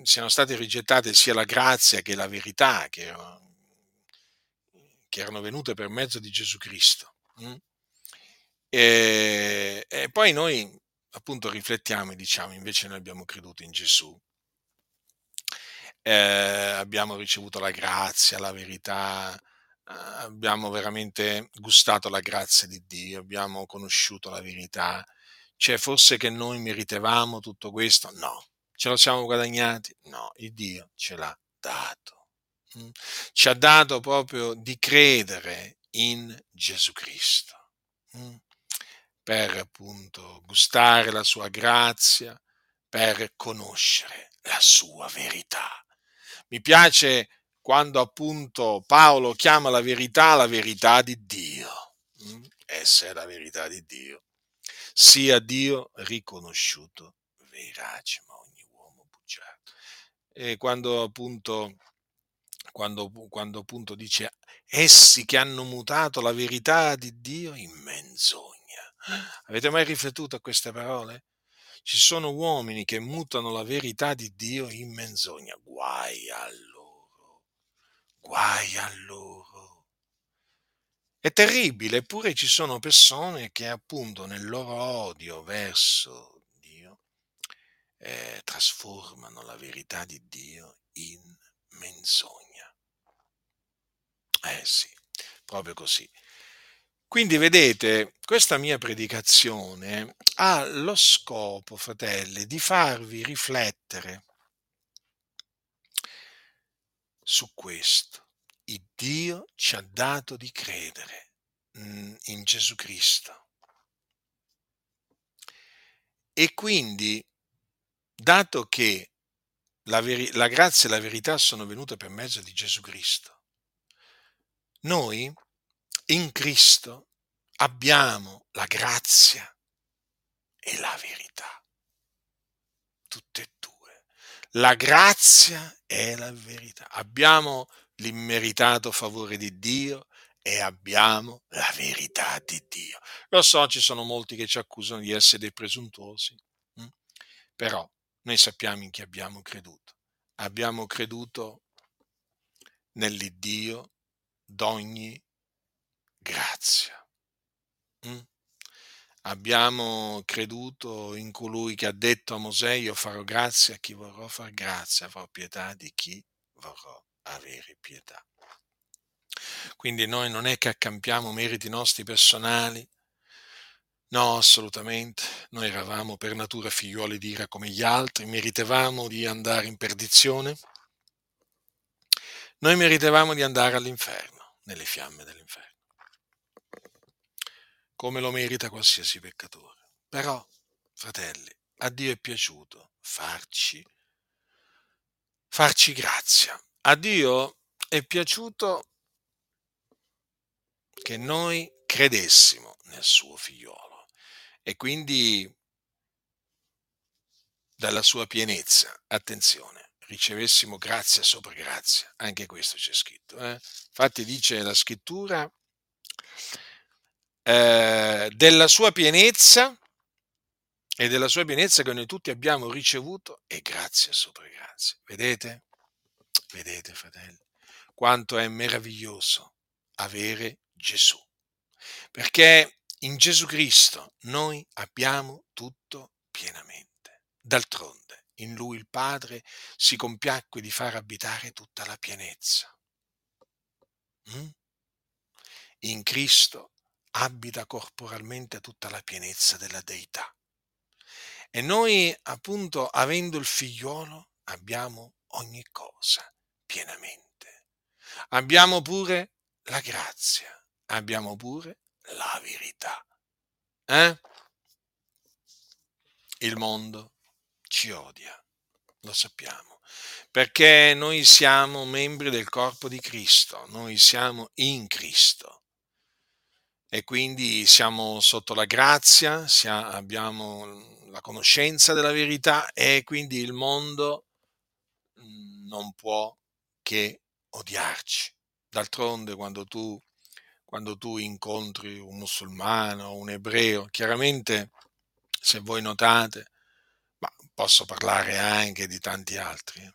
Speaker 1: siano state rigettate sia la grazia che la verità che erano, che erano venute per mezzo di Gesù Cristo. E, e, poi noi appunto riflettiamo e diciamo invece noi abbiamo creduto in Gesù, eh, abbiamo ricevuto la grazia, la verità, eh, abbiamo veramente gustato la grazia di Dio, abbiamo conosciuto la verità cioè, forse che noi meritevamo tutto questo? No. Ce lo siamo guadagnati? No, il Dio ce l'ha dato. Ci ha dato proprio di credere in Gesù Cristo mm? per appunto gustare la sua grazia, per conoscere la sua verità. Mi piace quando appunto Paolo chiama la verità la verità di Dio. Mm? Essa è la verità di Dio sia Dio riconosciuto verace, ma ogni uomo bugiardo. eh, quando appunto quando, quando appunto dice essi che hanno mutato la verità di Dio in menzogna. Avete mai riflettuto a queste parole? Ci sono uomini che mutano la verità di Dio in menzogna. Guai a loro, guai a loro. È terribile, eppure ci sono persone che appunto nel loro odio verso Dio eh, trasformano la verità di Dio in menzogna. Eh sì, proprio così. Quindi vedete, questa mia predicazione ha lo scopo, fratelli, di farvi riflettere su questo. Il Dio ci ha dato di credere mm, in Gesù Cristo. E quindi, dato che la, veri- la grazia e la verità sono venute per mezzo di Gesù Cristo, noi in Cristo abbiamo la grazia e la verità, tutte e due. La grazia e la verità. Abbiamo l'immeritato favore di Dio e abbiamo la verità di Dio. Lo so, ci sono molti che ci accusano di essere dei presuntuosi, hm? però noi sappiamo in chi abbiamo creduto. Abbiamo creduto nell'Iddio d'ogni grazia. Mm? Abbiamo creduto in colui che ha detto a Mosè, io farò grazia a chi vorrò far grazia, avrò pietà di chi vorrò avere pietà. Quindi noi non è che accampiamo meriti nostri personali, no, assolutamente, noi eravamo per natura figliuoli di ira come gli altri, meritevamo di andare in perdizione, noi meritevamo di andare all'inferno nelle fiamme dell'inferno, come lo merita qualsiasi peccatore. Però, fratelli, a Dio è piaciuto farci, farci grazia. A Dio è piaciuto che noi credessimo nel suo figliolo e quindi dalla sua pienezza, attenzione, ricevessimo grazia sopra grazia. Anche questo c'è scritto. Eh? Infatti dice la scrittura eh, della sua pienezza e della sua pienezza che noi tutti abbiamo ricevuto e grazia sopra grazia. Vedete? Vedete, fratelli, quanto è meraviglioso avere Gesù. Perché in Gesù Cristo noi abbiamo tutto pienamente. D'altronde in lui il Padre si compiacque di far abitare tutta la pienezza. Mm? In Cristo abita corporalmente tutta la pienezza della deità. E noi, appunto, avendo il figliolo, abbiamo ogni cosa pienamente. Abbiamo pure la grazia, abbiamo pure la verità. Eh? Il mondo ci odia, lo sappiamo, perché noi siamo membri del corpo di Cristo, noi siamo in Cristo e quindi siamo sotto la grazia, abbiamo la conoscenza della verità e quindi il mondo non può che odiarci. D'altronde quando tu, quando tu incontri un musulmano, un ebreo, chiaramente se voi notate, ma posso parlare anche di tanti altri.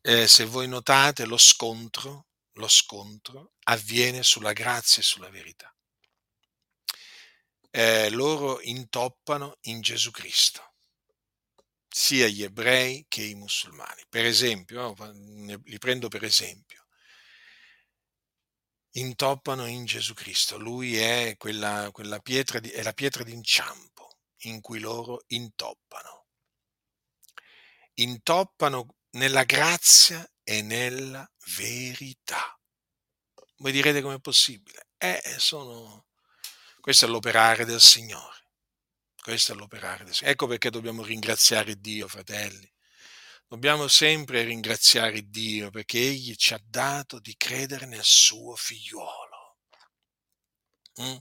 Speaker 1: Eh, se voi notate lo scontro, lo scontro avviene sulla grazia e sulla verità. Eh, loro intoppano in Gesù Cristo, sia gli ebrei che i musulmani. Per esempio, li prendo per esempio, intoppano in Gesù Cristo, lui è, quella, quella pietra di, è la pietra d'inciampo in cui loro intoppano. Intoppano nella grazia e nella verità. Voi direte com'è possibile? Eh, sono... Questo è l'operare del Signore. Questo è l'operare del Signore. Ecco perché dobbiamo ringraziare Dio, fratelli. Dobbiamo sempre ringraziare Dio perché Egli ci ha dato di credere nel suo figliuolo. Mm?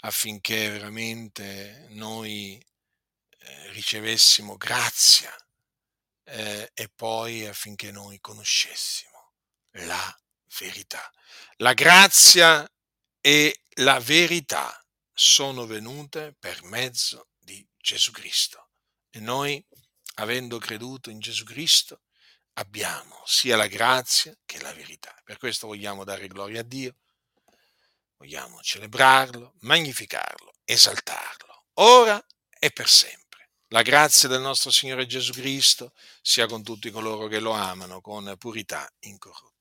Speaker 1: affinché veramente noi eh, ricevessimo grazia eh, e poi affinché noi conoscessimo la verità. La grazia e la verità sono venute per mezzo di Gesù Cristo. E noi, avendo creduto in Gesù Cristo, abbiamo sia la grazia che la verità. Per questo vogliamo dare gloria a Dio, vogliamo celebrarlo, magnificarlo, esaltarlo, ora e per sempre. La grazia del nostro Signore Gesù Cristo sia con tutti coloro che lo amano con purità incorrotta.